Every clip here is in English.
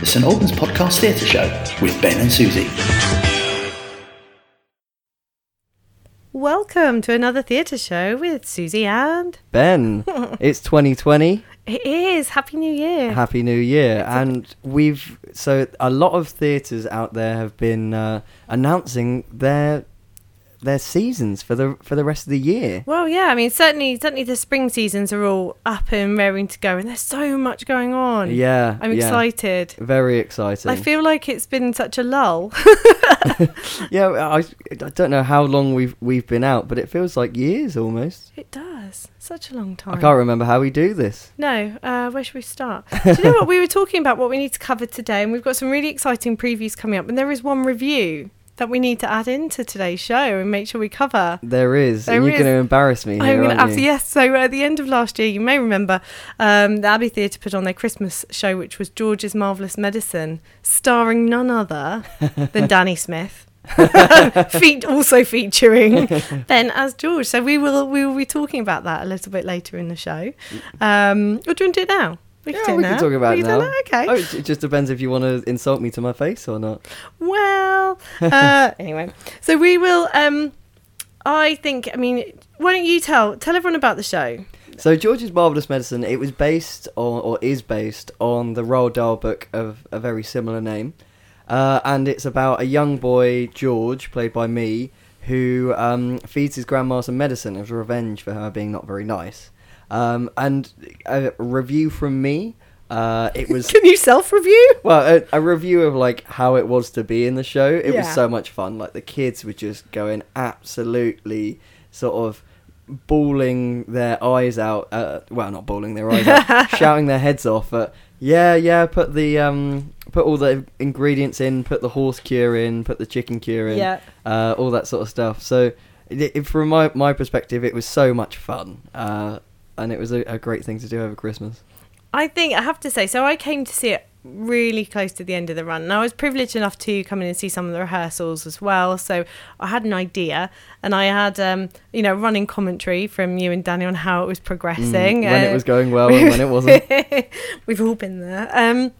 the St Albans Podcast Theatre Show with Ben and Susie. Welcome to another theatre show with Susie and. Ben, it's 2020. It is. Happy New Year. Happy New Year. And we've, so a lot of theatres out there have been uh, announcing their their seasons for the for the rest of the year. well, yeah. I mean, certainly, certainly the spring seasons are all up and raring to go, and there's so much going on. Yeah. I'm yeah. excited. Very exciting. I feel like it's been such a lull. yeah, I, I don't know how long we've we've been out, but it feels like years almost. it does. Such a long time. I can't remember how we do this. No, uh, where should we start? Do you know what? We were talking about what we need to cover today, and we've got some really exciting previews coming up. And there is one review that we need to add into today's show and make sure we cover. There is, There and you're is. going to embarrass me I'm gonna aren't have to, you? yes. So at the end of last year, you may remember um, the Abbey Theatre put on their Christmas show, which was George's Marvelous Medicine, starring none other than Danny Smith. Feet also featuring Ben as George. So we will we will be talking about that a little bit later in the show. Um, or do you want to do it now? We Yeah, do we now. can talk about We can now. Okay. Oh, it it just depends if you want to insult me to my face or not. Well, uh, anyway, so we will. Um, I think. I mean, why don't you tell tell everyone about the show? So George's Marvelous Medicine, it was based on, or is based on the Roald Dahl book of a very similar name, uh, and it's about a young boy George, played by me, who um, feeds his grandma some medicine as revenge for her being not very nice. Um, and a review from me, uh, it was Can you self review? well, a, a review of like how it was to be in the show. It was so much fun. Like the kids were just going absolutely sort of bawling their eyes out. Uh, well, not bawling their eyes out, shouting their heads off. At, yeah, yeah. Put the um, put all the ingredients in. Put the horse cure in. Put the chicken cure in. Yeah. Uh, all that sort of stuff. So, it, it- from my my perspective, it was so much fun. Uh, and it was a, a great thing to do over Christmas. I think I have to say. So I came to see it really close to the end of the run. And I was privileged enough to come in and see some of the rehearsals as well. So I had an idea, and I had um, you know running commentary from you and Danny on how it was progressing. Mm, when uh, it was going well and when it wasn't. We've all been there. Um,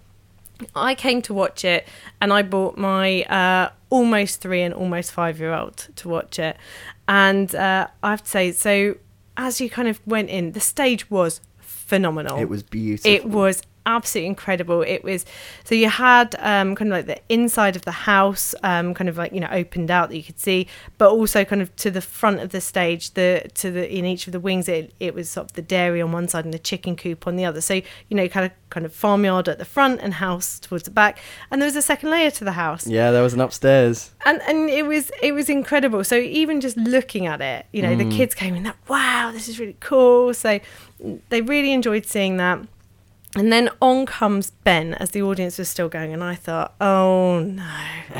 I came to watch it, and I bought my uh, almost three and almost five year old to watch it. And uh, I have to say, so as you kind of went in, the stage was phenomenal. It was beautiful. It was absolutely incredible. It was so you had um, kind of like the inside of the house, um, kind of like you know opened out that you could see, but also kind of to the front of the stage, the to the in each of the wings, it it was sort of the dairy on one side and the chicken coop on the other. So you know, kind of kind of farmyard at the front and house towards the back, and there was a second layer to the house Yeah, there was an upstairs. and and it was it was incredible so even just looking at it you know the kids came in that wow this is really cool so they really enjoyed seeing that and then on comes Ben as the audience was still going, and I thought, oh no.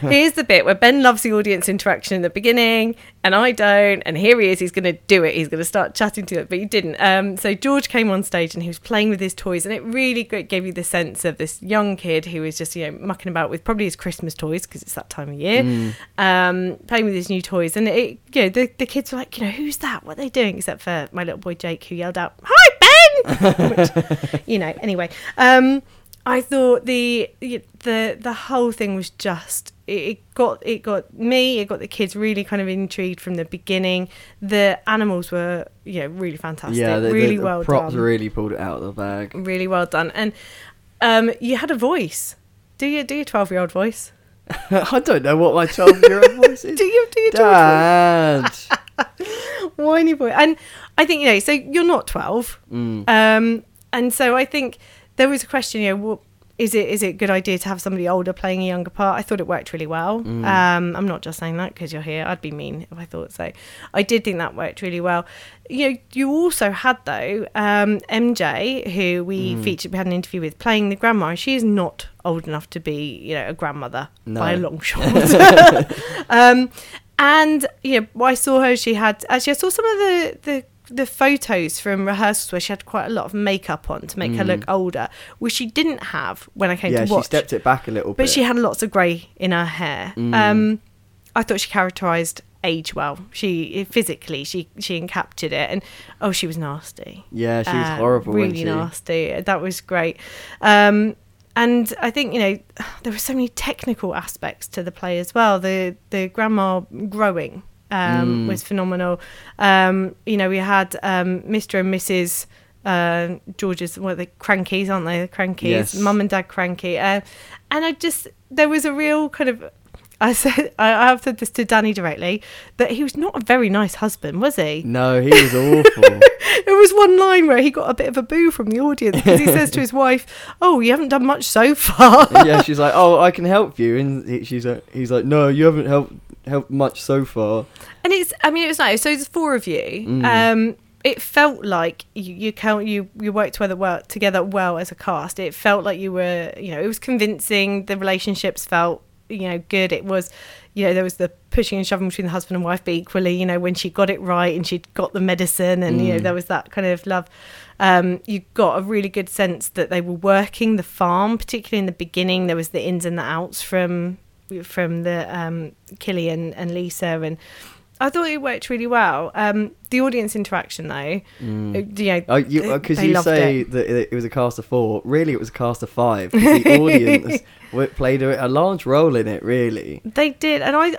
Here's the bit where Ben loves the audience interaction in the beginning, and I don't. And here he is, he's going to do it. He's going to start chatting to it, but he didn't. Um, so George came on stage and he was playing with his toys, and it really gave you the sense of this young kid who was just, you know, mucking about with probably his Christmas toys because it's that time of year, um, playing with his new toys. And it, you know, the, the kids were like, you know, who's that? What are they doing? Except for my little boy Jake, who yelled out, "Hi, Ben!" Which, you know. Anyway, um, I thought the the the whole thing was just it got it got me, it got the kids really kind of intrigued from the beginning. The animals were you know really fantastic, yeah, the, really the, the well props done, really pulled it out of the bag. really well done, and um, you had a voice. Do you do your twelve year old voice? I don't know what my twelve-year-old voice is. Do you do your 12 Dad. whiny boy. And I think, you know, so you're not 12. Mm. Um, and so I think there was a question, you know, what, is it is it a good idea to have somebody older playing a younger part? I thought it worked really well. Mm. Um, I'm not just saying that because you're here. I'd be mean if I thought so. I did think that worked really well. You know, you also had though um, MJ, who we Mm. featured, we had an interview with, playing the grandma, and she is not old enough to be, you know, a grandmother by a long shot. um, and you know, I saw her. She had actually I saw some of the the the photos from rehearsals where she had quite a lot of makeup on to make her look older, which she didn't have when I came Mm. yeah, to she watch. stepped it back a little but bit. But she had lots of grey in her hair. Mm. Um, I thought she characterised age well. She physically she she encaptured it, and oh, she was nasty. yeah, she was Uh, horrible. Really she? nasty. That was great. Um, and I think you know there were so many technical aspects to the play as well. The the grandma growing um, Mm. was phenomenal. Um, you know, we had um, Mr. and Mrs. Uh, George's, what are they, crankies, aren't they? The crankies, Yes. mum and dad cranky. Uh, and I just, there was a real kind of, I said, I, I have said this to Danny directly, that he was not a very nice husband, was he? No, he was awful. There was one line where he got a bit of a boo from the audience because he says to his wife, "Oh, you haven't done much so far." yeah, she's like, "Oh, I can help you," and she's like, "He's like, no, you haven't helped helped much so far." And it's, I mean, it was nice. So there's four of you. Mm. Um, it felt like you, you count you you worked together well together well as a cast. It felt like you were, you know, it was convincing. The relationships felt, you know, good. It was, you know, there was the pushing and shoving between the husband and wife, but equally, you know, when she got it right and she'd got the medicine, and you know, Mm. there was that kind of love. Um, you got a really good sense that they were working the farm, particularly in the beginning. There was the ins and the outs from from the um, Killian and Lisa, and I thought it worked really well. Um, the audience interaction, though, Mm. uh, you know, Oh, you they- because they you say it. that it it was a cast of four. Really, it was a cast of five. the audience played a, a large role in it. Really. They did, and I,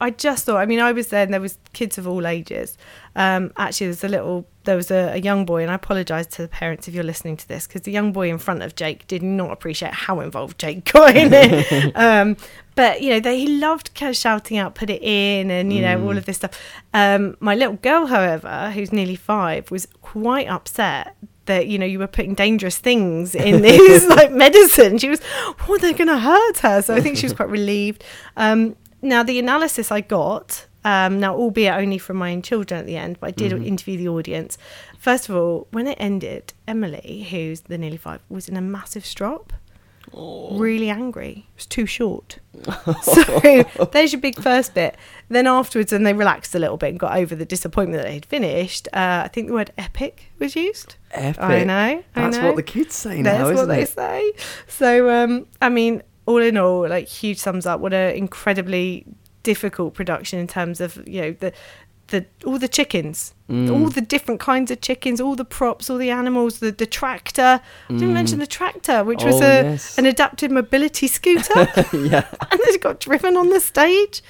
I just thought. I mean, I was there, and there was kids of all ages. Um, actually, there was a little, there was a, a young boy, and I apologise to the parents if you're listening to this, because the young boy in front of Jake did not appreciate how involved Jake got in it. um, but you know, they, he loved kind of shouting out, "Put it in," and you know, Mm. all of this stuff. Um, my little girl, however, who's nearly five, was quite upset that you know you were putting dangerous things in this like medicine. She was, oh, they're going to hurt her. So I think she was quite relieved. Um, now the analysis I got, um, now albeit only from my own children at the end, but I did Mhm. interview the audience. First of all, when it ended, Emily, who's the nearly five, was in a massive strop. Really angry. It was too short. so there's your big first bit. Then afterwards, and they relaxed a little bit and got over the disappointment that they had finished, uh, I think the word epic was used. Epic. I know. I That's know. what the kids say That's now, what isn't they it? say. So, um, I mean, all in all, like huge thumbs up. What an incredibly difficult production in terms of you know the the all the chickens, Mm. all the different kinds of chickens, all the props, all the animals, the the tractor. I didn't Mm. mention the tractor, which was Oh, a yes. an adapted mobility scooter, yeah. and it got driven on the stage.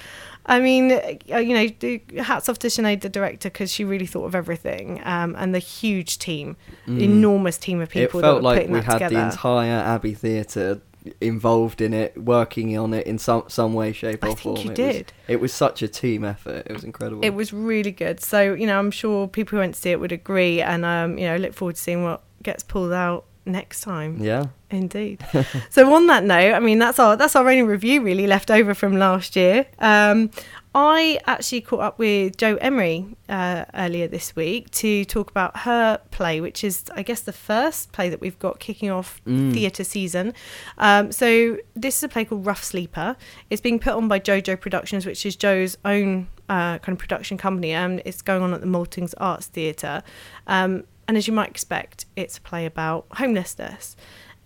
I mean, uh, you know, the- hats off to Sinead, the director, because she really thought of everything, um, and the huge team, Mm. enormous team of It people that felt like we had together. the entire Abbey Theatre involved in it, working on it in some some way, shape, I or think form. you it Was, did. it was such a team effort. It was incredible. It was really good. So, you know, I'm sure people who went to see it would agree. And, um, you know, look forward to seeing what gets pulled out next time. Yeah. Indeed. so on that note, I mean, that's our that's our only review really left over from last year. Um, I actually caught up with Joe Emery uh, earlier this week to talk about her play, which is, I guess, the first play that we've got kicking off Mm. theatre season. Um, so this is a play called Rough Sleeper. It's being put on by JoJo Productions, which is Joe's own uh, kind of production company, and it's going on at the Maltings Arts Theatre. Um, and as you might expect, it's a play about homelessness.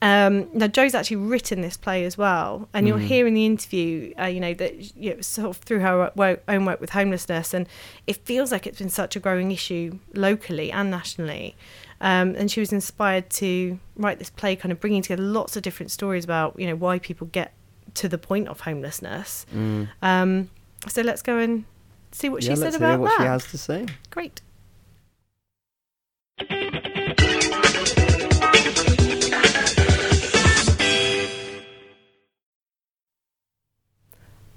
Um, now, Joe's actually written this play as well, and you'll Mhm. hear in the interview, uh, you know, that you know, sort of through her wo- own work with homelessness, and it feels like it's been such a growing issue locally and nationally. Um, and she was inspired to write this play, kind of bringing together lots of different stories about, you know, why people get to the point of homelessness. Mm. Um, so let's go and see what yeah, she said let's about hear what that. she has to say. Great.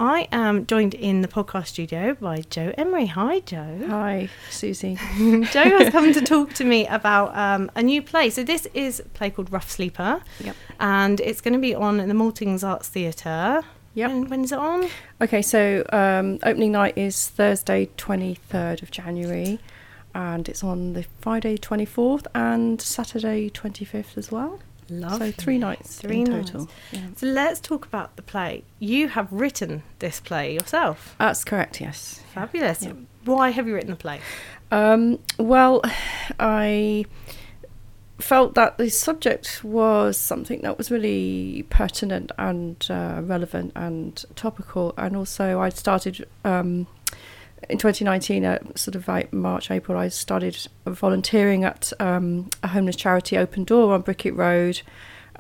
I am joined in the podcast studio by Joe Emery. Hi, Joe. Hi, Susie. Joe has come to talk to me about um, a new play. So this is a play called Rough Sleeper, Yep. and it's going to be on the Maltings Arts Theatre. Yep. When, when is it on? Okay, so um, opening night is Thursday, 23rd of January, and it's on the Friday, 24th, and Saturday, 25th as well. So three nights Three in nights. total. Yeah. So let's talk about the play. You have written this play yourself. That's correct, yes. Fabulous. Yeah. Why have you written the play? Um, well, I felt that the subject was something that was really pertinent and uh, relevant and topical, and also I'd started um, in 2019, at sort of like March, April, I started volunteering at um, a homeless charity, Open Door, on Bricket Road.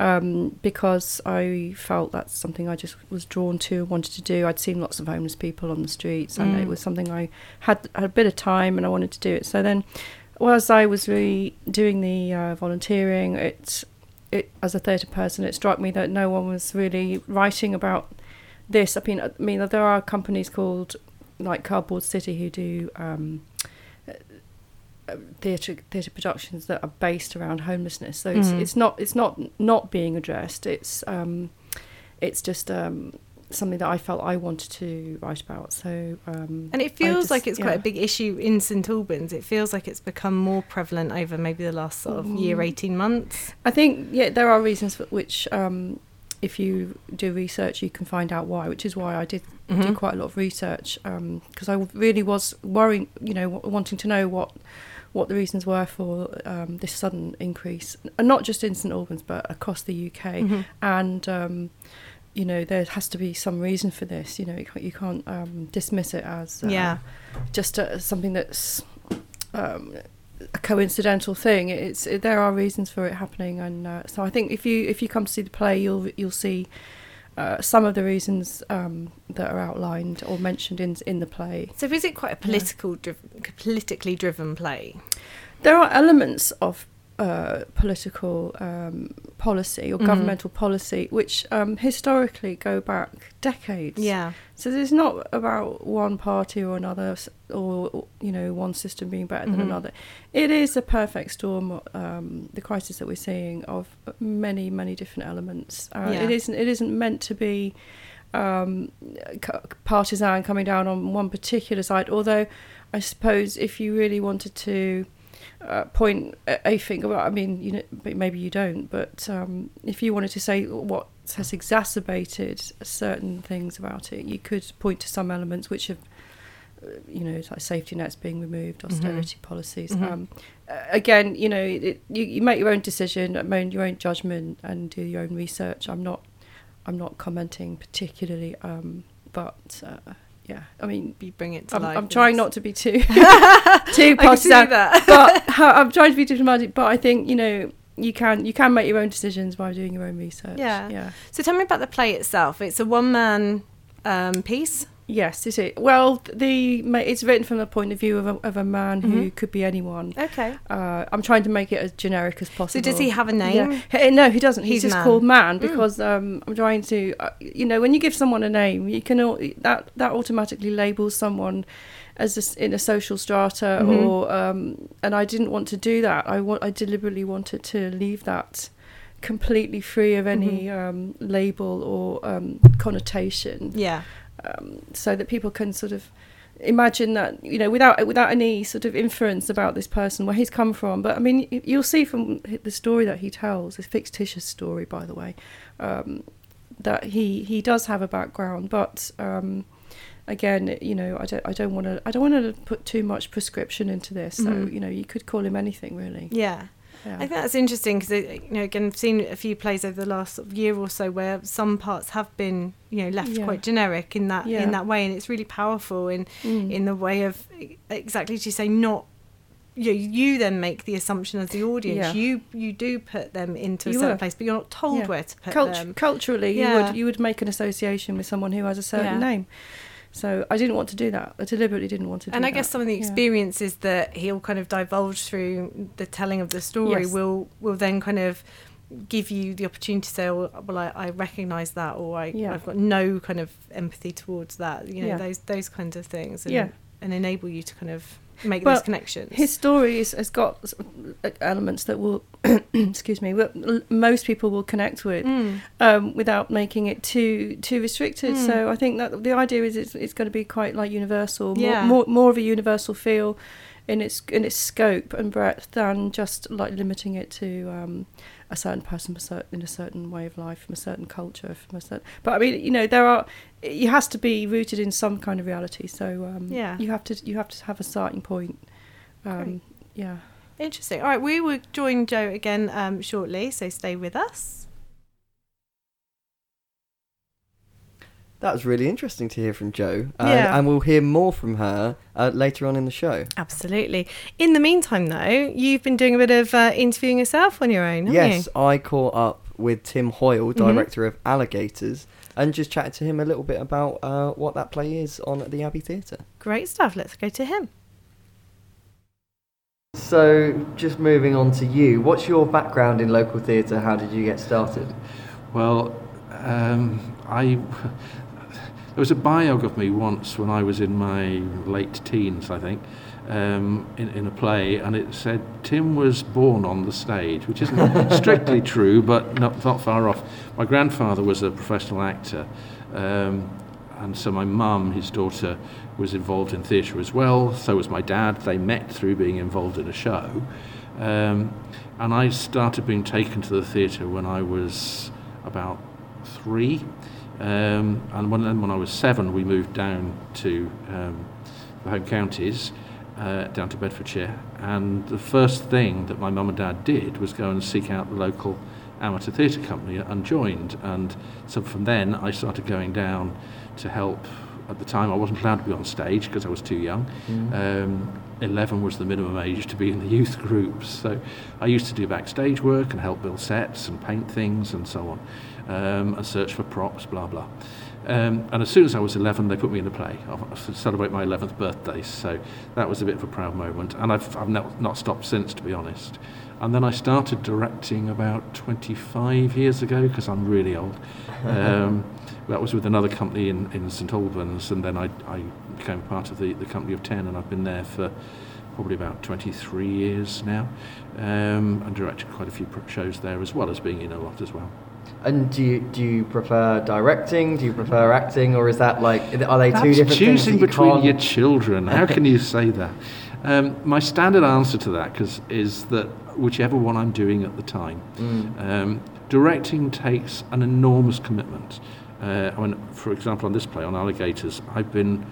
um, because I felt that's something I just was drawn to, and wanted to do. I'd seen lots of homeless people on the streets, and Mm. it was something I had, had a bit of time and I wanted to do it. So then, whilst I was really doing the uh, volunteering, it, it as a theatre person, it struck me that no one was really writing about this. I mean, I mean, there are companies called like Cardboard City who do. Um, uh, theatre theatre productions that are based around homelessness. So it's, Mhm. it's not it's not not being addressed. It's um, it's just um, something that I felt I wanted to write about. So um, And it feels just- like it's quite a big issue in St Albans. It feels like it's become more prevalent over maybe the last sort of year, Mm. 18 months. I think yeah, there are reasons for which um, if you do research, you can find out why. Which is why I did do Mhm. quite a lot of research because I really was worrying, you know, wanting to know what what the reasons were for um, this sudden increase, and not just in St Albans but across the UK. Mhm. And um, you know, there has to be some reason for this. You know, you can't, you can't um, dismiss it as uh, Yeah. just uh, something that's um, a coincidental thing. It's it, there are reasons for it happening, and uh, so I think if you if you come to see the play, you'll you'll see uh, some of the reasons um, that are outlined or mentioned in in the play. So is it quite a political, driven, politically driven play? There are elements of uh, political um, policy or Mhm. governmental policy which um, historically go back decades. Yeah. So it's not about one party or another, or you know one system being better than another. It is a perfect storm. Um, the crisis that we're seeing of many many different elements. Uh, Yeah. It isn't. It isn't meant to be um, c- partisan coming down on one particular side. Although, I suppose if you really wanted to. Uh, point a finger. Well, I mean, you know, maybe you don't. But um, if you wanted to say what has exacerbated certain things about it, you could point to some elements which have, uh, you know, like safety nets being removed, austerity policies. Mhm. Um, again, you know, it, you, you make your own decision, make your own judgment, and do your own research. I'm not, I'm not commenting particularly, um, but. Uh, yeah, I mean, You bring it to I'm, life. I'm trying not to be too too I can see partisan, but I'm trying to be diplomatic. But I think you know you can you can make your own decisions by doing your own research. Yeah. yeah. So tell me about the play itself. It's a one man um, piece. Yes, is it? Well, the it's written from the point of view of a, of a man who Mhm. could be anyone. Okay. Uh, I'm trying to make it as generic as So possible. does he have a name? Yeah. No, he doesn't. He's, He's just man. called man Mm. because um, I'm trying to, uh, you know, when you give someone a name, you can au- that that automatically labels someone as a in a social strata, Mhm. or um, and I didn't want to do that. I want I deliberately wanted to leave that completely free of any Mhm. um, label or um, connotation Yeah. Um, so that people can sort of imagine that you know without without any sort of inference about this person where he's come from but i mean you'll see from the story that he tells his fictitious story by the way um, that he he does have a background but um, again you know i don't i don't want to i don't want to put too much prescription into this so Mhm. you know you could call him anything really Yeah. Yeah. I think that's interesting because you know again I've seen a few plays over the last sort of year or so where some parts have been you know left Yeah. quite generic in that Yeah. in that way and it's really powerful in Mm. in the way of exactly as you say not you you then make the assumption as the audience Yeah. you you do put them into a You certain are. place but you're not told Yeah. where to put them culturally you would you would make an association with someone who has a certain Yeah. name so i didn't want to do that i deliberately didn't want to do and I that. guess some of the Yeah. experiences that he'll kind of divulge through the telling of the story Yes. will will then kind of give you the opportunity to say, well, well I, I recognise that, or I, Yeah. I've got no kind of empathy towards that. You know, Yeah. those those kinds of things, and, Yeah. and enable you to kind of make Well, those connections. His story is, has got elements that will, excuse me, most people will connect with Mm. um, without making it too too restricted. Mm. So I think that the idea is it's, it's going to be quite like universal, more, Yeah. more more of a universal feel in its in its scope and breadth than just like limiting it to um, a certain person from a cer- in a certain way of life from a certain culture from a certain. But I mean, you know, there are it has to be rooted in some kind of reality. So um, Yeah. you have to you have to have a starting point. Um, yeah. Interesting. All right, we will join Joe again um, shortly, so stay with us. That was really interesting to hear from Jo. Uh, Yeah. And we'll hear more from her uh, later on in the show. Absolutely. In the meantime, though, you've been doing a bit of uh, interviewing yourself on your own, haven't Yes, you? I caught up with Tim Hoyle, Mm-hmm. director of Alligators, and just chatted to him a little bit about uh, what that play is on at the Abbey Theatre. Great stuff. Let's go to him. So, just moving on to you, what's your background in local theatre? How did you get started? Well, um, I there was a biog of me once when I was in my late teens, I think, um, in, in a play, and it said Tim was born on the stage, which isn't strictly true, but not, not far off. My grandfather was a professional actor, um, and so my mum, his daughter, was involved in theatre as well. So was my dad. They met through being involved in a show. Um, and I started being taken to the theatre when I was about three. Um, and when, then when I was seven, we moved down to um, the home counties, uh, down to Bedfordshire. And the first thing that my mum and dad did was go and seek out the local amateur theatre company and joined. And so from then, I started going down to help. At the time, I wasn't allowed to be on stage because I was too young. Um, 11 was the minimum age to be in the youth groups. So I used to do backstage work and help build sets and paint things and so on, um, and search for props, blah, blah. Um, and as soon as I was 11, they put me in a play to celebrate my 11th birthday. So that was a bit of a proud moment. And I've, I've not, not stopped since, to be honest. And then I started directing about 25 years ago because I'm really old. Um, that was with another company in, in St Albans, and then I, I became part of the, the company of 10, and I've been there for probably about 23 years now, um, and directed quite a few shows there as well as being in a lot as well. And do you, do you prefer directing? Do you prefer acting? Or is that like, are they two That's different things? choosing you between your children. How can you say that? Um, my standard answer to that 'cause is that whichever one I'm doing at the time. Mm. Um, directing takes an enormous commitment. Uh, I mean, for example, on this play, on Alligators, I've been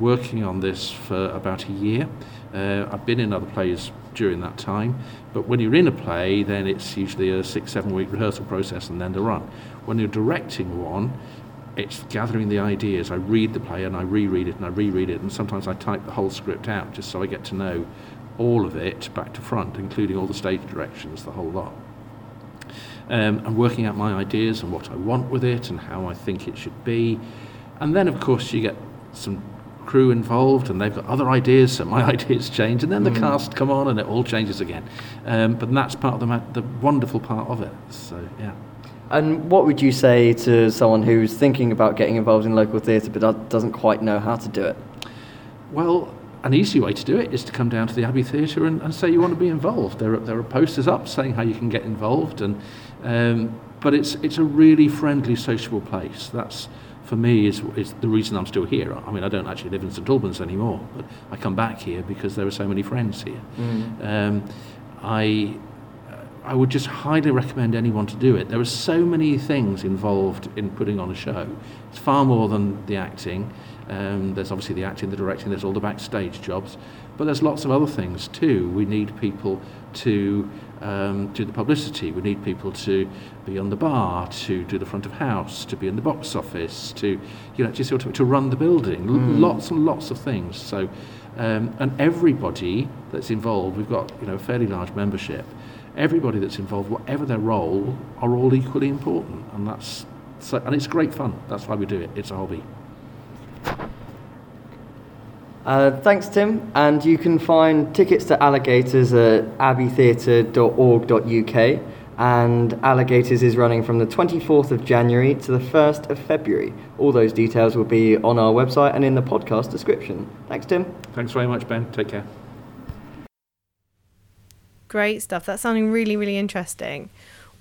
working on this for about a year. Uh, I've been in other plays during that time, but when you're in a play, then it's usually a six, seven week rehearsal process and then the run. When you're directing one, it's gathering the ideas. I read the play and I reread it and I reread it, and sometimes I type the whole script out just so I get to know all of it back to front, including all the stage directions, the whole lot. Um, and working out my ideas and what I want with it and how I think it should be. And then, of course, you get some crew involved and they've got other ideas, so my ideas change, and then the cast come on and it all changes again. Um, but that's part of the, ma- the wonderful part of it. So, yeah. And what would you say to someone who's thinking about getting involved in local theatre but doesn't quite know how to do it? Well, an easy way to do it is to come down to the Abbey Theatre and, and say you want to be involved. There are, there are posters up saying how you can get involved, and um, but it's it's a really friendly, sociable place. That's for me is is the reason I'm still here. I mean, I don't actually live in St Albans anymore, but I come back here because there are so many friends here. Um, I I would just highly recommend anyone to do it. There are so many things involved in putting on a show. It's far more than the acting. Um, there's obviously the acting, the directing, there's all the backstage jobs, but there's lots of other things too. We need people to um, do the publicity. We need people to be on the bar, to do the front of house, to be in the box office, to you know, just sort of to run the building. L- Lots and lots of things. So, um, and everybody that's involved, we've got you know a fairly large membership everybody that's involved, whatever their role, are all equally important, and that's so, and it's great fun. That's why we do it. It's a hobby. Uh, thanks, Tim. And you can find tickets to Alligators at abbeytheatre.org.uk. And Alligators is running from the 24th of January to the 1st of February. All those details will be on our website and in the podcast description. Thanks, Tim. Thanks very much, Ben. Take care. Great stuff. That's sounding really, really interesting.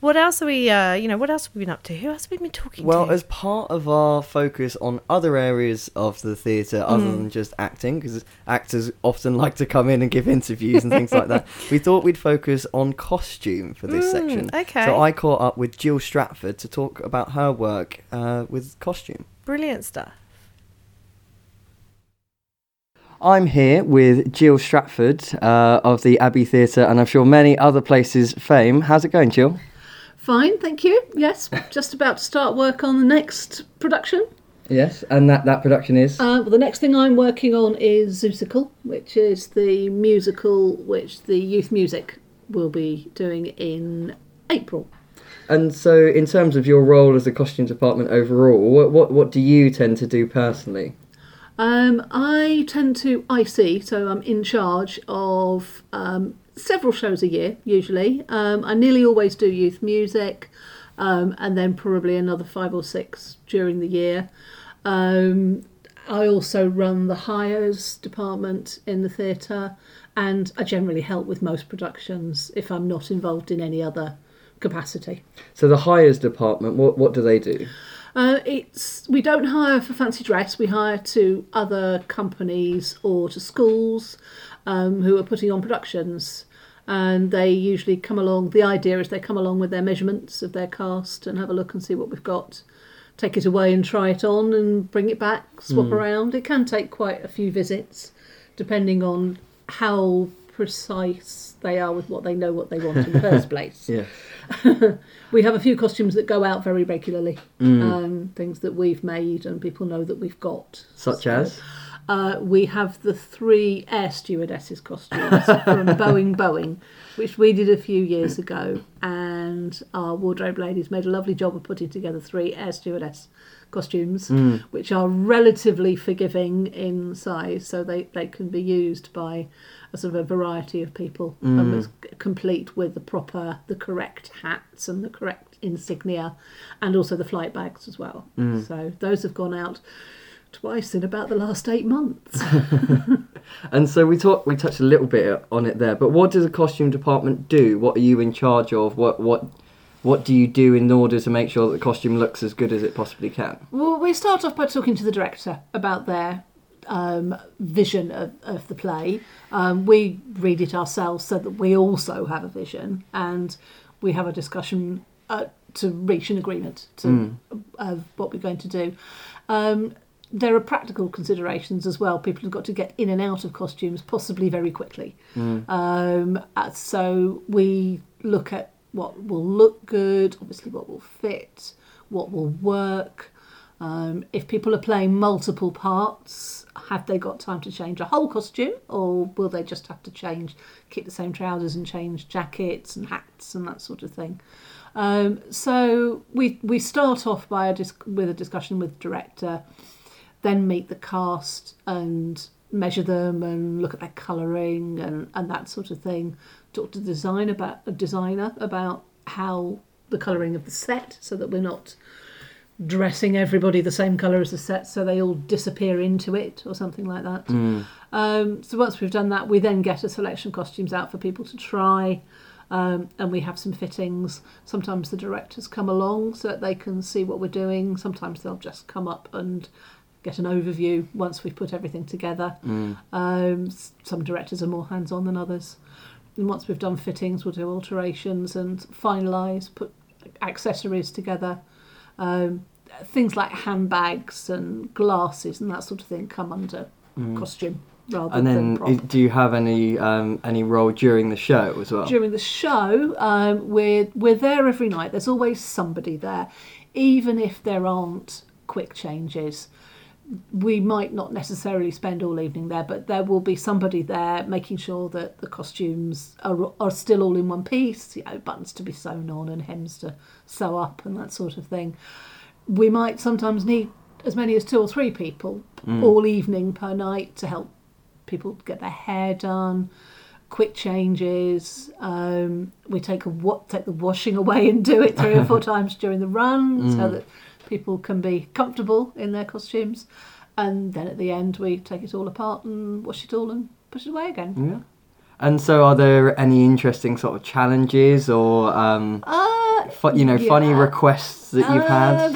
What else are we, uh, you know, what else have we been up to? Who else have we been talking Well, to? Well, as part of our focus on other areas of the theatre other Mm. than just acting, because actors often like to come in and give interviews and things like that, we thought we'd focus on costume for this Mm, section. okay. So I caught up with Jill Stratford to talk about her work uh, with costume. Brilliant stuff. I'm here with Jill Stratford uh, of the Abbey Theatre and I'm sure many other places fame. How's it going, Jill? Fine, thank you. Yes, just about to start work on the next production. Yes, and that, that production is? Uh, well, the next thing I'm working on is Zeusical, which is the musical which the Youth Music will be doing in April. And so, in terms of your role as a costume department overall, what what, what do you tend to do personally? Um, I tend to IC, so I'm in charge of um, several shows a year, usually. Um, I nearly always do youth music, um, and then probably another five or six during the year. Um, I also run the hires department in the theatre, and I generally help with most productions if I'm not involved in any other capacity. So, the hires department, what what do they do? Uh, it's we don't hire for fancy dress. We hire to other companies or to schools um, who are putting on productions, and they usually come along. The idea is they come along with their measurements of their cast and have a look and see what we've got. Take it away and try it on and bring it back, swap around. It can take quite a few visits, depending on how precise they are with what they know what they want in the first place. We have a few costumes that go out very regularly, um, things that we've made and people know that we've got. Such So, as? Uh, we have the three air stewardesses costumes from Boeing Boeing, which we did a few years ago, and our wardrobe ladies made a lovely job of putting together three air stewardess costumes, hmm. which are relatively forgiving in size, so they, they can be used by a sort of a variety of people, and hmm. it's complete with the proper, the correct hats and the correct insignia, and also the flight bags as well. Hmm. So those have gone out twice in about the last eight months. And so we talked, we touched a little bit on it there. But what does the costume department do? What are you in charge of? What what what do you do in order to make sure that the costume looks as good as it possibly can? well, we start off by talking to the director about their um, vision of, of the play. Um, we read it ourselves so that we also have a vision, and we have a discussion uh, to reach an agreement to of what we're going to do. Um, there are practical considerations as well. People have got to get in and out of costumes possibly very quickly. Um, uh, so we look at what will look good, obviously what will fit, what will work. Um, if people are playing multiple parts, have they got time to change a whole costume, or will they just have to change, keep the same trousers and change jackets and hats and that sort of thing? Um, so we we start off by a dis- with a discussion with the director, then meet the cast and measure them and look at their colouring and, and that sort of thing. Talk to the design about a designer about how the colouring of the set, so that we're not dressing everybody the same colour as the set, so they all disappear into it or something like that. Um, so once we've done that, we then get a selection of costumes out for people to try. Um, and we have some fittings. Sometimes the directors come along so that they can see what we're doing. Sometimes they'll just come up and get an overview once we've put everything together. Um, some directors are more hands on than others. And once we've done fittings, we'll do alterations and finalise, put accessories together. Um, things like handbags and glasses and that sort of thing come under costume rather And then, do you have any um, any role during the show as well? during the show, um, we're we're there every night. There's always somebody there, even if there aren't quick changes. We might not necessarily spend all evening there, but there will be somebody there making sure that the costumes are are still all in one piece. You know, buttons to be sewn on and hems to sew up and that sort of thing. We might sometimes need as many as two or three people all evening per night to help people get their hair done quick changes. Um, we take a wa- take the washing away and do it three or four times during the run, so that people can be comfortable in their costumes. And then at the end, we take it all apart and wash it all and put it away again. Yeah. And so, are there any interesting sort of challenges or um, Uh, fu- you know funny requests that you've had?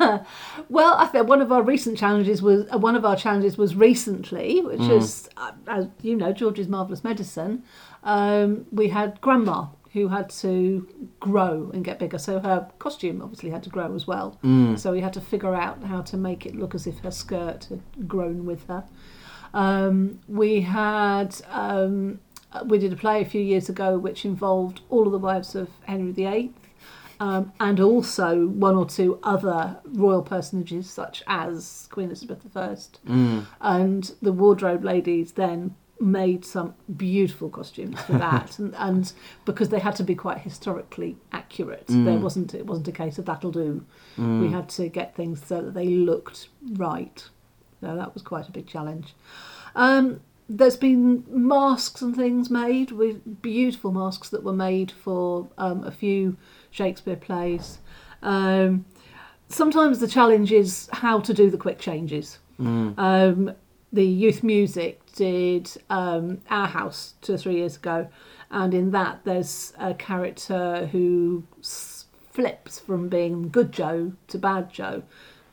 Um, well, I think one of our recent challenges was uh, one of our challenges was recently, which is, uh, as you know, George's marvelous medicine. Um, we had grandma who had to grow and get bigger, so her costume obviously had to grow as well. So we had to figure out how to make it look as if her skirt had grown with her. Um, we had um, we did a play a few years ago which involved all of the wives of Henry VIII um, and also one or two other royal personages such as Queen Elizabeth I. And the wardrobe ladies then made some beautiful costumes for that, and, and because they had to be quite historically accurate, there wasn't it wasn't a case of that'll do. We had to get things so that they looked right. So that was quite a big challenge. Um, there's been masks and things made with beautiful masks that were made for um, a few Shakespeare plays. Um, sometimes the challenge is how to do the quick changes. Um, the youth music did um, Our House two or three years ago, and in that there's a character who flips from being good Joe to bad Joe.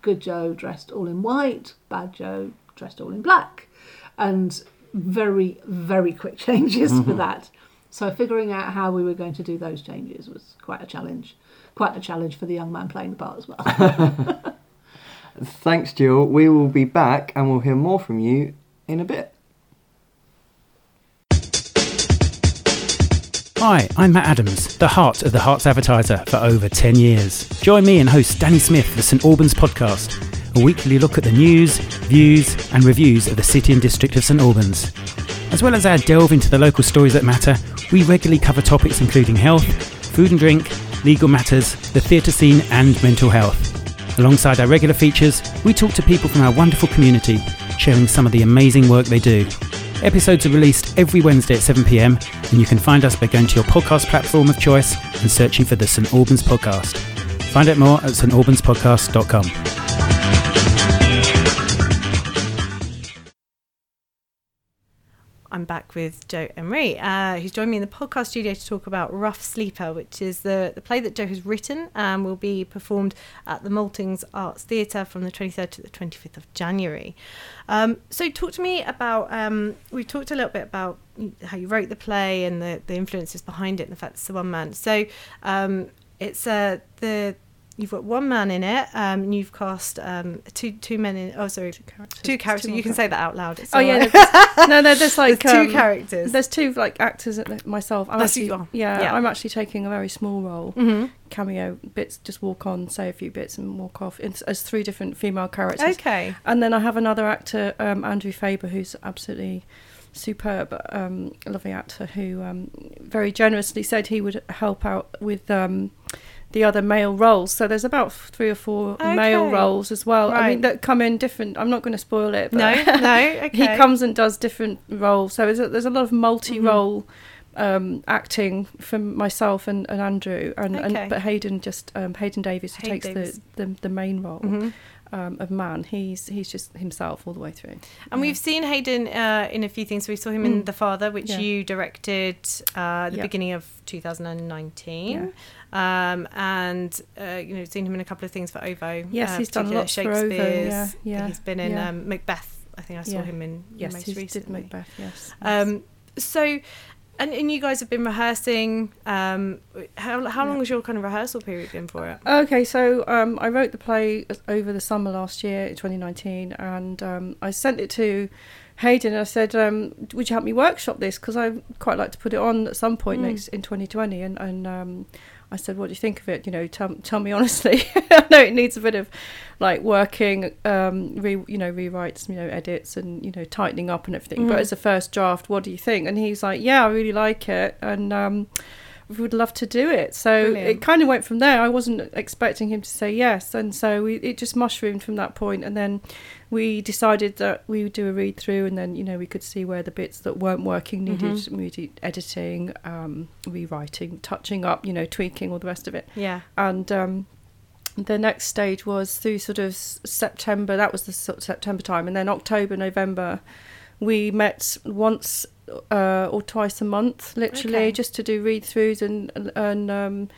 Good Joe dressed all in white, bad Joe dressed all in black, and very very quick changes for that. So figuring out how we were going to do those changes was quite a challenge. Quite a challenge for the young man playing the part as well. Thanks, Jill. We will be back and we'll hear more from you in a bit. Hi, I'm Matt Adams, the heart of the Herts Advertiser for over 10 years. Join me and host Danny Smith for St Albans podcast, a weekly look at the news, views, and reviews of the city and district of St Albans. As well as our delve into the local stories that matter, we regularly cover topics including health, food and drink, legal matters, the theatre scene, and mental health. Alongside our regular features, we talk to people from our wonderful community, sharing some of the amazing work they do. Episodes are released every Wednesday at 7pm, and you can find us by going to your podcast platform of choice and searching for the St Albans Podcast. Find out more at stalbanspodcast.com. I'm back with Joe Emery, uh, who's joined me in the podcast studio to talk about Rough Sleeper, which is the, the play that Joe has written and will be performed at the Maltings Arts Theatre from the 23rd to the 25th of January. Um, so, talk to me about. Um, we talked a little bit about how you wrote the play and the, the influences behind it, and the fact it's the one man. So, um, it's uh, the you've got one man in it, um, and you've cast um, two two men in. Oh, sorry, two characters. Two characters. Two you can more say that out loud. It's Oh yeah, right. no, no, there's like There's two um, characters. There's two like actors at myself. I'm That's actually, you are. yeah, Yeah. I'm actually taking a very small role, Mhm. cameo bits, just walk on, say a few bits, and walk off. It's, as three different female characters. Okay. And then I have another actor, um, Andrew Faber, who's absolutely superb, um, lovely actor, who um, very generously said he would help out with um, the other male roles. So there's about three or four male roles as well. I mean, Right. that come in different. I'm not going to spoil it. But No, no, okay. he comes and does different roles. So there's a, there's a lot of multi-role. Mm-hmm. Um, acting from myself and, and Andrew and, Okay. and but Hayden just um, Hayden Davies who Hayden takes Davies. The, the the main role Mhm. um, of man. He's he's just himself all the way through. And we've seen Hayden uh, in a few things. We saw him in Mm. The Father, which Yeah. you directed uh, at the Yeah. beginning of 2019. Um, and, uh, you know, seen him in a couple of things for OVO. Yes, uh, he's done lots for OVO, Shakespeare's. yeah, I yeah, He's been in yeah. um, Macbeth. I think I saw Yeah. him in Yes, most he recently. did Macbeth. Yes. Um, so, and, and you guys have been rehearsing. Um, how how long Yeah. has your kind of rehearsal period been for it? Okay, so um, I wrote the play over the summer last year, 2019, and um, I sent it to Hayden. And I said, um, "Would you help me workshop this? Because I'd quite like to put it on at some point Mm. next in 2020." And, and um, I said, "What do you think of it? You know, tell tell me honestly. I know it needs a bit of like working, um, re, you know, rewrites, you know, edits, and you know, tightening up and everything. But Mhm. as a first draft, what do you think?" And he's like, "Yeah, I really like it, and." Um, would love to do it. So Brilliant. it kind of went from there. I wasn't expecting him to say yes, and so we, it just mushroomed from that point. And then we decided that we would do a read through, and then you know we could see where the bits that weren't working needed, Mhm. needed editing, um, rewriting, touching up, you know, tweaking, all the rest of it. Yeah. And um, the next stage was through sort of September. That was the sort of September time, and then October, November, we met once uh, or twice a month, literally, Okay. just to do read throughs and and um,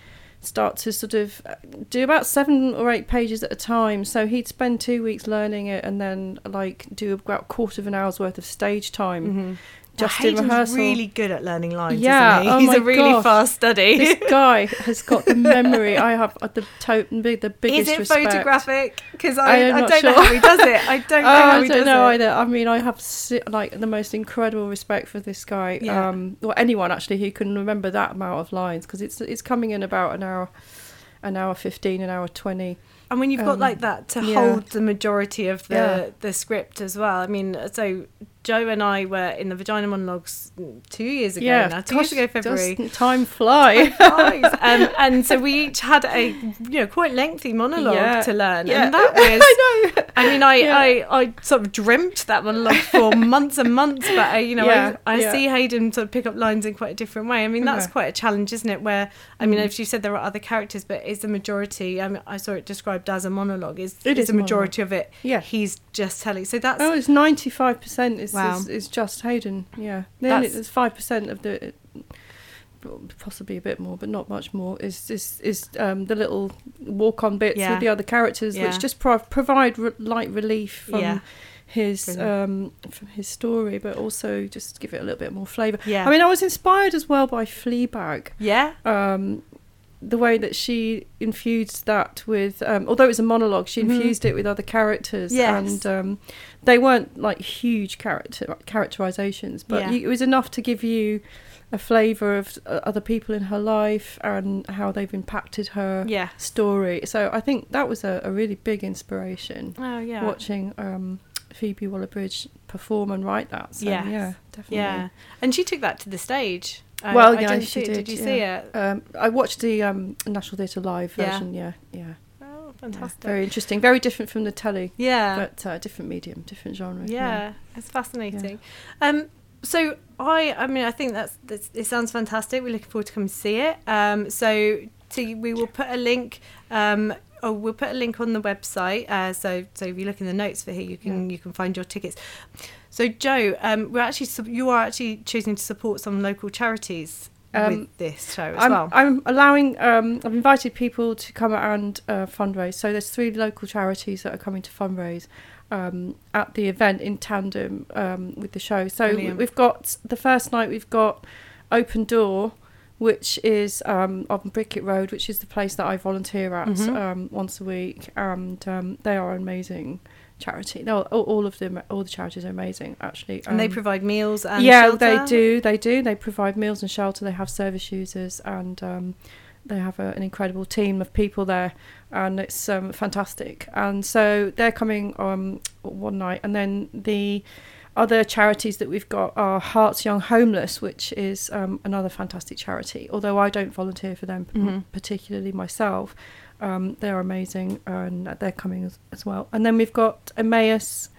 start to sort of do about seven or eight pages at a time. So he'd spend two weeks learning it, and then like do about a quarter of an hour's worth of stage time. Mm-hmm. Just in rehearsal. really good at learning lines. Yeah, isn't he? oh he's a really fast study. This guy has got the memory. I have uh, the to- the biggest Is it respect. photographic? Because I I, I, don't know how he does it. I don't know Oh, how I he don't does know it. either. I mean, I have like the most incredible respect for this guy, Yeah. um, or anyone actually who can remember that amount of lines because it's it's coming in about an hour, an hour fifteen, an hour twenty. And when you've got Um, like that to yeah. hold the majority of the Yeah. the script as well. I mean, so Joe and I were in the Vagina Monologues two years ago yeah, now, two gosh, years ago February. time fly. Guys, um, and so we each had a you know quite lengthy monologue Yeah. to learn, Yeah. and that was I know. I mean, I, Yeah. I, I sort of dreamt that monologue for months and months, but I, you know, I, I see Hayden sort of pick up lines in quite a different way. I mean, that's quite a challenge, isn't it? Where I mean, Mm. as you said, there are other characters, but is the majority? I mean, I saw it described as a monologue. Is It is is the a majority of it? Yeah. he's just telling. So that's Oh, it's ninety five percent is, Wow. is is just Hayden. Yeah, then That's- it's five percent of the, possibly a bit more, but not much more. Is is is um, the little walk on bits Yeah. with the other characters, Yeah. which just pro- provide re- light relief from Yeah. his um from his story, but also just give it a little bit more flavour. yeah, I mean, I was inspired as well by Fleabag. yeah, Um, the way that she infused that with, um, although it was a monologue, she Mhm. infused it with other characters, Yes. and um, they weren't like huge character characterizations, but Yeah. you, it was enough to give you a flavour of uh, other people in her life and how they've impacted her yeah. story. So I think that was a, a really big inspiration. Oh yeah, Watching um, Phoebe Waller-Bridge perform and write that. So, Yes. yeah, definitely. yeah, and she took that to the stage. I- Well, I yeah, didn't she see it. did, Did you yeah. see it? Um, I watched the um, National Theatre Live Yeah. version. Yeah, yeah. Oh, Yeah, fantastic. Very interesting. Very different from the telly, yeah. but uh, different medium, different genre. yeah, it's fascinating. Um, so I, I mean, I think that's, that's it. Sounds fantastic. We're looking forward to come see it. Um, so to, we will put a link. Um, oh, we'll put a link on the website. Uh, so so if you look in the notes for here, you can you can find your tickets. So Joe, um, we're actually you are actually choosing to support some local charities Um, with this show as I'm, well. I'm allowing. Um, I've invited people to come and uh, fundraise. So there's three local charities that are coming to fundraise um, at the event in tandem um, with the show. So Brilliant. we've got the first night. We've got Open Door, which is um, on Bricket Road, which is the place that I volunteer at Mhm. um, once a week, and um, they are amazing charity. No, all, all of them, all the charities are amazing actually. and they Um, provide meals and yeah, shelter? they do. They do. They provide meals and shelter. They have service users, and um, they have a, an incredible team of people there, and it's um, fantastic. And so they're coming um, one night, and then the other charities that we've got are Herts Young Homeless, which is um, another fantastic charity. Although I don't volunteer for them Mhm. particularly myself, um, they're amazing, and they're coming as, as well. And then we've got Emmaus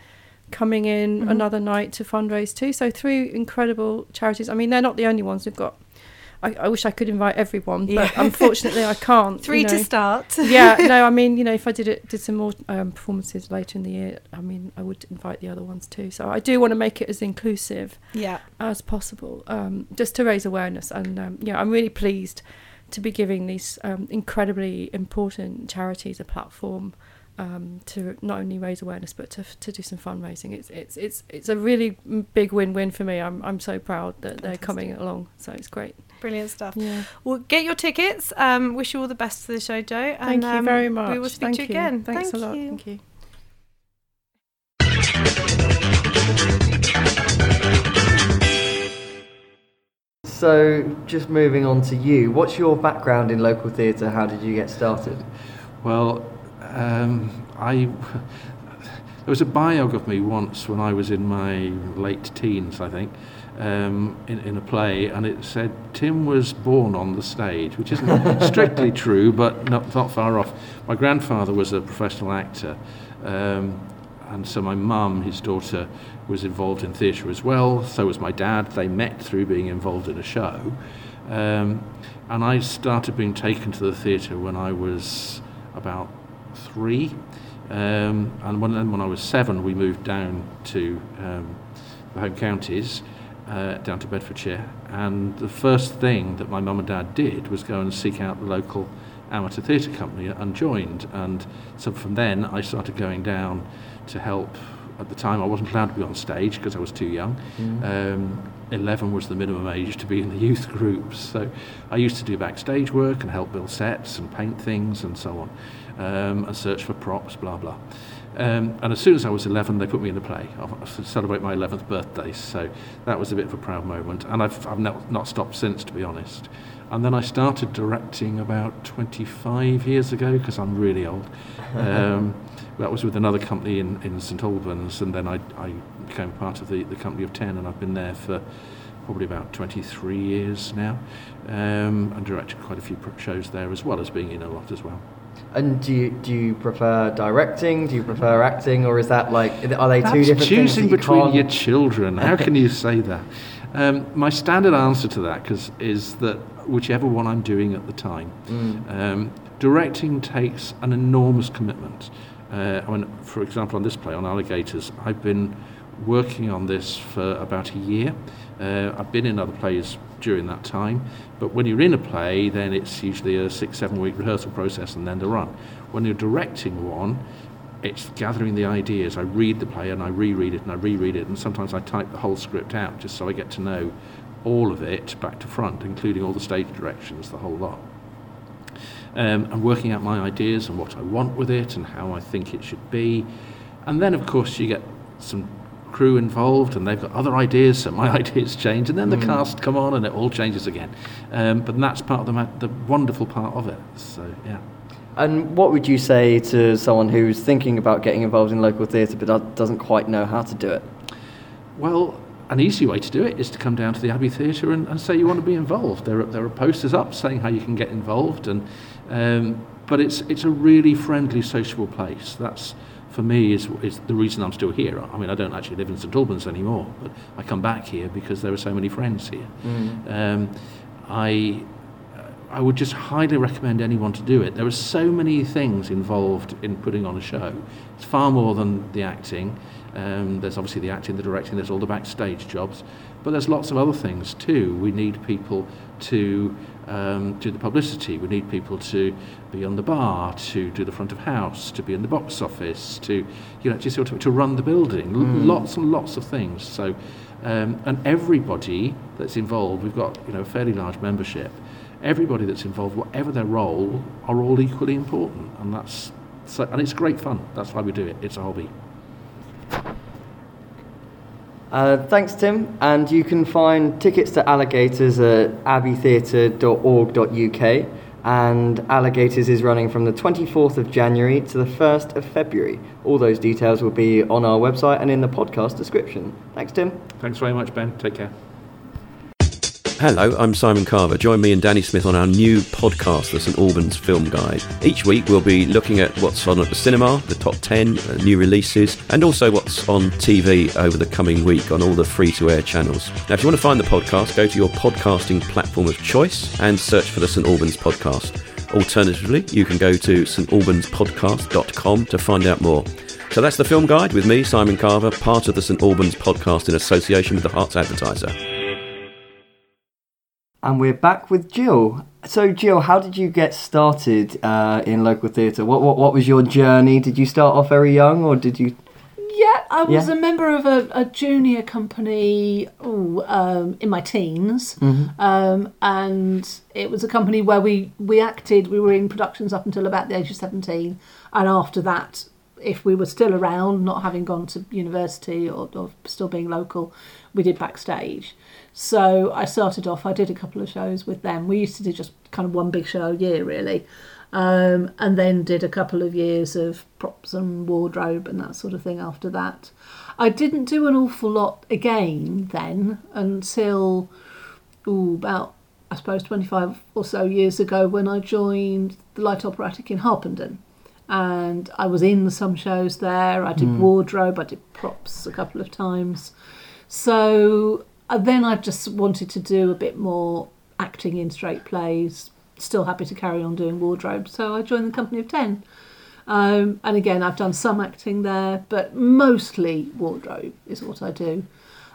coming in Mhm. another night to fundraise too. So three incredible charities. I mean, they're not the only ones. We've got. I, I wish I could invite everyone, Yeah. but unfortunately I can't. Three you to start. yeah, no, I mean, you know, if I did it, did some more um, performances later in the year, I mean, I would invite the other ones too. So I do want to make it as inclusive yeah. as possible, um, just to raise awareness. And um, yeah, I'm really pleased to be giving these um, incredibly important charities a platform um, to not only raise awareness but to, to do some fundraising. It's it's it's it's a really big win-win for me. I'm I'm so proud that they're coming along. So it's great. Brilliant stuff. Yeah. Well, get your tickets. Um, wish you all the best for the show, Joe. Thank you um, very much. We will speak Thank to you again. Thanks Thank a lot. you. Thank you. So, just moving on to you, what's your background in local theatre? How did you get started? Well, um, I there was a biog of me once when I was in my late teens, I think, um, in, in a play, and it said Tim was born on the stage, which isn't strictly true, but not, not far off. My grandfather was a professional actor, um, and so my mum, his daughter, was involved in theatre as well. So was my dad. They met through being involved in a show. Um, and I started being taken to the theatre when I was about three. Um, and when, then when I was seven, we moved down to um, the home counties, uh, down to Bedfordshire. And the first thing that my mum and dad did was go and seek out the local amateur theatre company and joined. And so from then, I started going down to help. At the time, I wasn't allowed to be on stage because I was too young. Um, 11 was the minimum age to be in the youth groups. So I used to do backstage work and help build sets and paint things and so on, um, and search for props, blah, blah. Um, and as soon as I was 11, they put me in the play to celebrate my 11th birthday. So that was a bit of a proud moment. And I've, I've not, not stopped since, to be honest. And then I started directing about 25 years ago, because I'm really old. Um, that was with another company in, in St Albans, and then I, I became part of the, the company of 10, and I've been there for probably about 23 years now, um, and directed quite a few shows there as well as being in a lot as well. And do you do you prefer directing? Do you prefer acting, or is that like are they two Perhaps different things? choosing between can't- your children. How can you say that? Um, my standard answer to that 'cause is that whichever one I'm doing at the time. Mm. Um, directing takes an enormous commitment. Uh, I mean, for example, on this play on alligators, I've been working on this for about a year. Uh, I've been in other plays during that time, but when you're in a play, then it's usually a six, seven week rehearsal process and then the run. When you're directing one, it's gathering the ideas. I read the play and I reread it and I reread it, and sometimes I type the whole script out just so I get to know all of it back to front, including all the stage directions, the whole lot. Um, and working out my ideas and what I want with it and how I think it should be. And then, of course, you get some crew involved and they've got other ideas, so my ideas change, and then the cast come on and it all changes again. Um, but that's part of the, ma- the wonderful part of it. So, yeah. And what would you say to someone who's thinking about getting involved in local theatre but doesn't quite know how to do it? Well, an easy way to do it is to come down to the Abbey Theatre and, and say you want to be involved. There are, there are posters up saying how you can get involved, and um, but it's it's a really friendly, sociable place. That's for me is is the reason I'm still here. I mean, I don't actually live in St Albans anymore, but I come back here because there are so many friends here. Um, I I would just highly recommend anyone to do it. There are so many things involved in putting on a show. It's far more than the acting. Um, there's obviously the acting, the directing, there's all the backstage jobs, but there's lots of other things too. We need people to um, do the publicity. We need people to be on the bar, to do the front of house, to be in the box office, to you know, just sort of to run the building. L- Lots and lots of things. So, um, and everybody that's involved, we've got you know a fairly large membership everybody that's involved, whatever their role, are all equally important, and that's so, and it's great fun. That's why we do it. It's a hobby. Uh, thanks, Tim. And you can find tickets to Alligators at abbeytheatre.org.uk. And Alligators is running from the 24th of January to the 1st of February. All those details will be on our website and in the podcast description. Thanks, Tim. Thanks very much, Ben. Take care. Hello, I'm Simon Carver. Join me and Danny Smith on our new podcast, the St Albans Film Guide. Each week we'll be looking at what's on at the cinema, the top 10, uh, new releases, and also what's on TV over the coming week on all the free to air channels. Now, if you want to find the podcast, go to your podcasting platform of choice and search for the St Albans Podcast. Alternatively, you can go to stalbanspodcast.com to find out more. So that's the film guide with me, Simon Carver, part of the St Albans podcast in association with the Herts Advertiser. And we're back with Jill. So, Jill, how did you get started uh, in local theatre? What, what what was your journey? Did you start off very young, or did you? Yeah, I was Yeah. a member of a, a junior company ooh, um, in my teens, um, and it was a company where we we acted. We were in productions up until about the age of seventeen, and after that, if we were still around, not having gone to university or, or still being local, we did backstage. So I started off. I did a couple of shows with them. We used to do just kind of one big show a year, really um, and then did a couple of years of props and wardrobe and that sort of thing after that. I didn't do an awful lot again then until ooh, about, I suppose, 25 or so years ago when I joined the Light Operatic in Harpenden. And I was in some shows there. I did wardrobe, I did props a couple of times. So uh, then I just wanted to do a bit more acting in straight plays. Still happy to carry on doing wardrobe, so I joined the company of ten. Um, and again, I've done some acting there, but mostly wardrobe is what I do.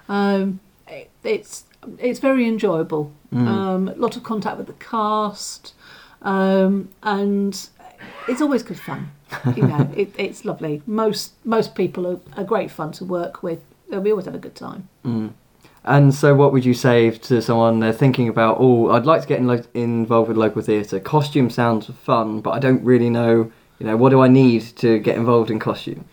Um, it, it's it's very enjoyable. Um, a lot of contact with the cast, um, and it's always good fun. You know, it, it's lovely. Most most people are, are great fun to work with. We always have a good time. Mm. And so, what would you say to someone they're thinking about? Oh, I'd like to get in lo- involved with local theatre. Costume sounds fun, but I don't really know. You know, what do I need to get involved in costume?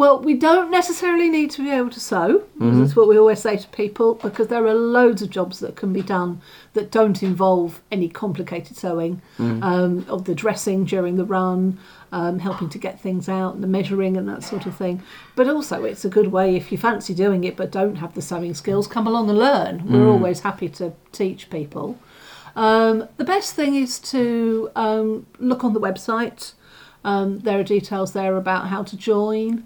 Well, we don't necessarily need to be able to sew. Mm-hmm. That's what we always say to people because there are loads of jobs that can be done that don't involve any complicated sewing. Mm. Um, of the dressing during the run, um, helping to get things out, the measuring and that sort of thing. But also, it's a good way if you fancy doing it but don't have the sewing skills, come along and learn. We're Mm. always happy to teach people. Um, the best thing is to um, look on the website. Um, there are details there about how to join.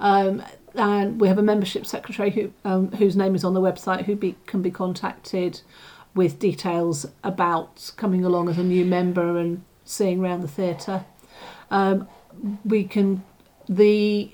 Um, and we have a membership secretary who, um, whose name is on the website who be, can be contacted with details about coming along as a new member and seeing around the theatre. Um, we can, the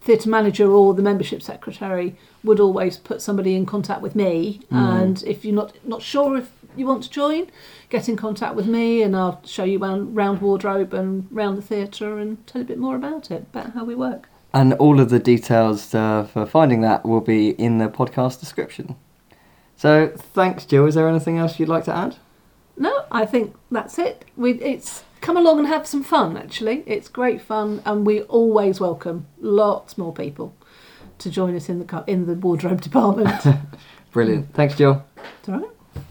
theatre manager or the membership secretary would always put somebody in contact with me. And if you're not not sure if you want to join, get in contact with me, and I'll show you round, round wardrobe and round the theatre and tell you a bit more about it, about how we work. And all of the details uh, for finding that will be in the podcast description. So thanks, Jill. Is there anything else you'd like to add? No, I think that's it. We it's come along and have some fun. Actually, it's great fun, and we always welcome lots more people to join us in the cu- in the wardrobe department. Brilliant. Thanks, Jill. It's all right.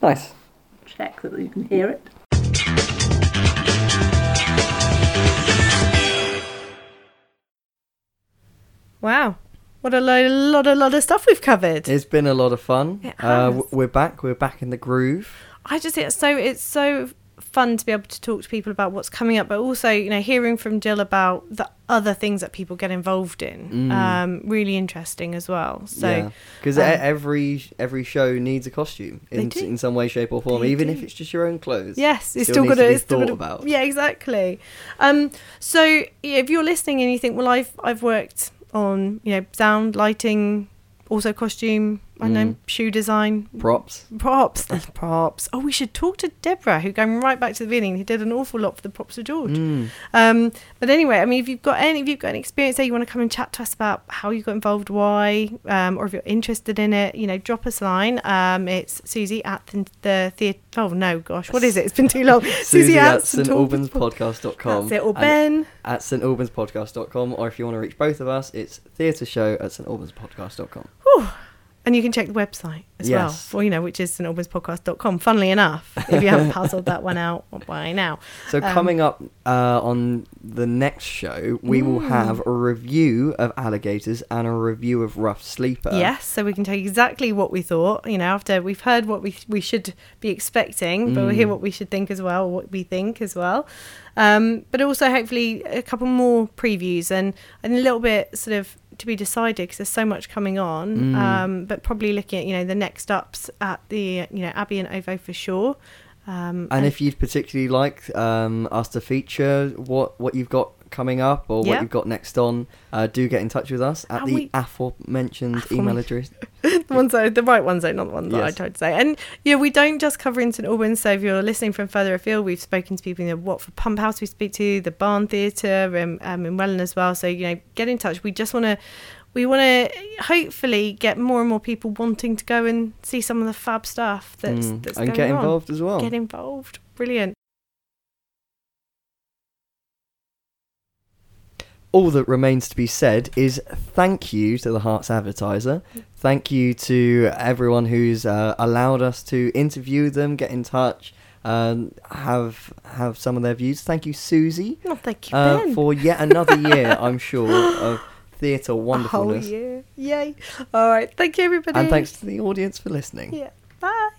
Nice. Check that you can hear it. Wow. What a load, lot, a lot of stuff we've covered. It's been a lot of fun. Uh, we're back. We're back in the groove. I just it's so it's so fun to be able to talk to people about what's coming up, but also you know hearing from Jill about the other things that people get involved in. Um, really interesting as well. So because um, every every show needs a costume in, in some way, shape, or form, They even do. if it's just your own clothes. Yes, it's Still still, got to to be thought gotta- about. Yeah, exactly. Um, so if you're listening and you think, well, I've I've worked on you know sound, lighting, also costume, I don't Mm. know shoe design, Props. props, props. Oh, we should talk to Deborah, who going right back to the beginning, who did an awful lot for the props of George. Mm. Um, but anyway, I mean, if you've got any, if you've got any experience there, you want to come and chat to us about how you got involved, why, um, or if you're interested in it, you know, drop us a line. Um, it's Susie at the, the theatre. Oh no, gosh, what is it? It's been too long. Susie at St St Albans Podcast.com. That's it. Or Ben. at St Albans Podcast.com, or if you want to reach both of us, it's theatre show at St Albans Podcast.com. And you can check the website as Yes. well, for, you know, which is stalbanspodcast.com. Funnily enough, if you haven't puzzled that one out by now. So Um, coming up uh, on the next show, we will Mm. have a review of Alligators and a review of Rough Sleeper. Yes, so we can tell you exactly what we thought. You know, after we've heard what we we should be expecting, but we'll hear Mm. what we should think as well, what we think as well. Um, but also hopefully a couple more previews and, and a little bit sort of to be decided because there's so much coming on. Mm. Um, but probably looking at you know the next ups at the you know Abbey and Ovo for sure. Um, And if you'd particularly like um, us to feature what, what you've got coming up or Yeah. what you've got next on, uh, do get in touch with us at And the we- aforementioned Aforemen- email address. the ones that the right ones though, not the ones that I Yes. tried to say. And yeah, we don't just cover in St Albans. So if you're listening from further afield, we've spoken to people in the Watford Pump House. We speak to the Barn Theatre um, um, in Welwyn as well. So you know, get in touch. We just want to. We want to hopefully get more and more people wanting to go and see some of the fab stuff that's, Mm, that's and going get on. involved as well. Get involved. Brilliant. All that remains to be said is thank you to the Herts advertiser. Thank you to everyone who's uh, allowed us to interview them, get in touch, um, have have some of their views. Thank you, Susie, Oh, thank you, uh, Ben. for yet another year. I'm sure of theatre A whole wonderfulness, year. Yay. All right. Thank you, everybody. and thanks to the audience for listening. Yeah. Bye.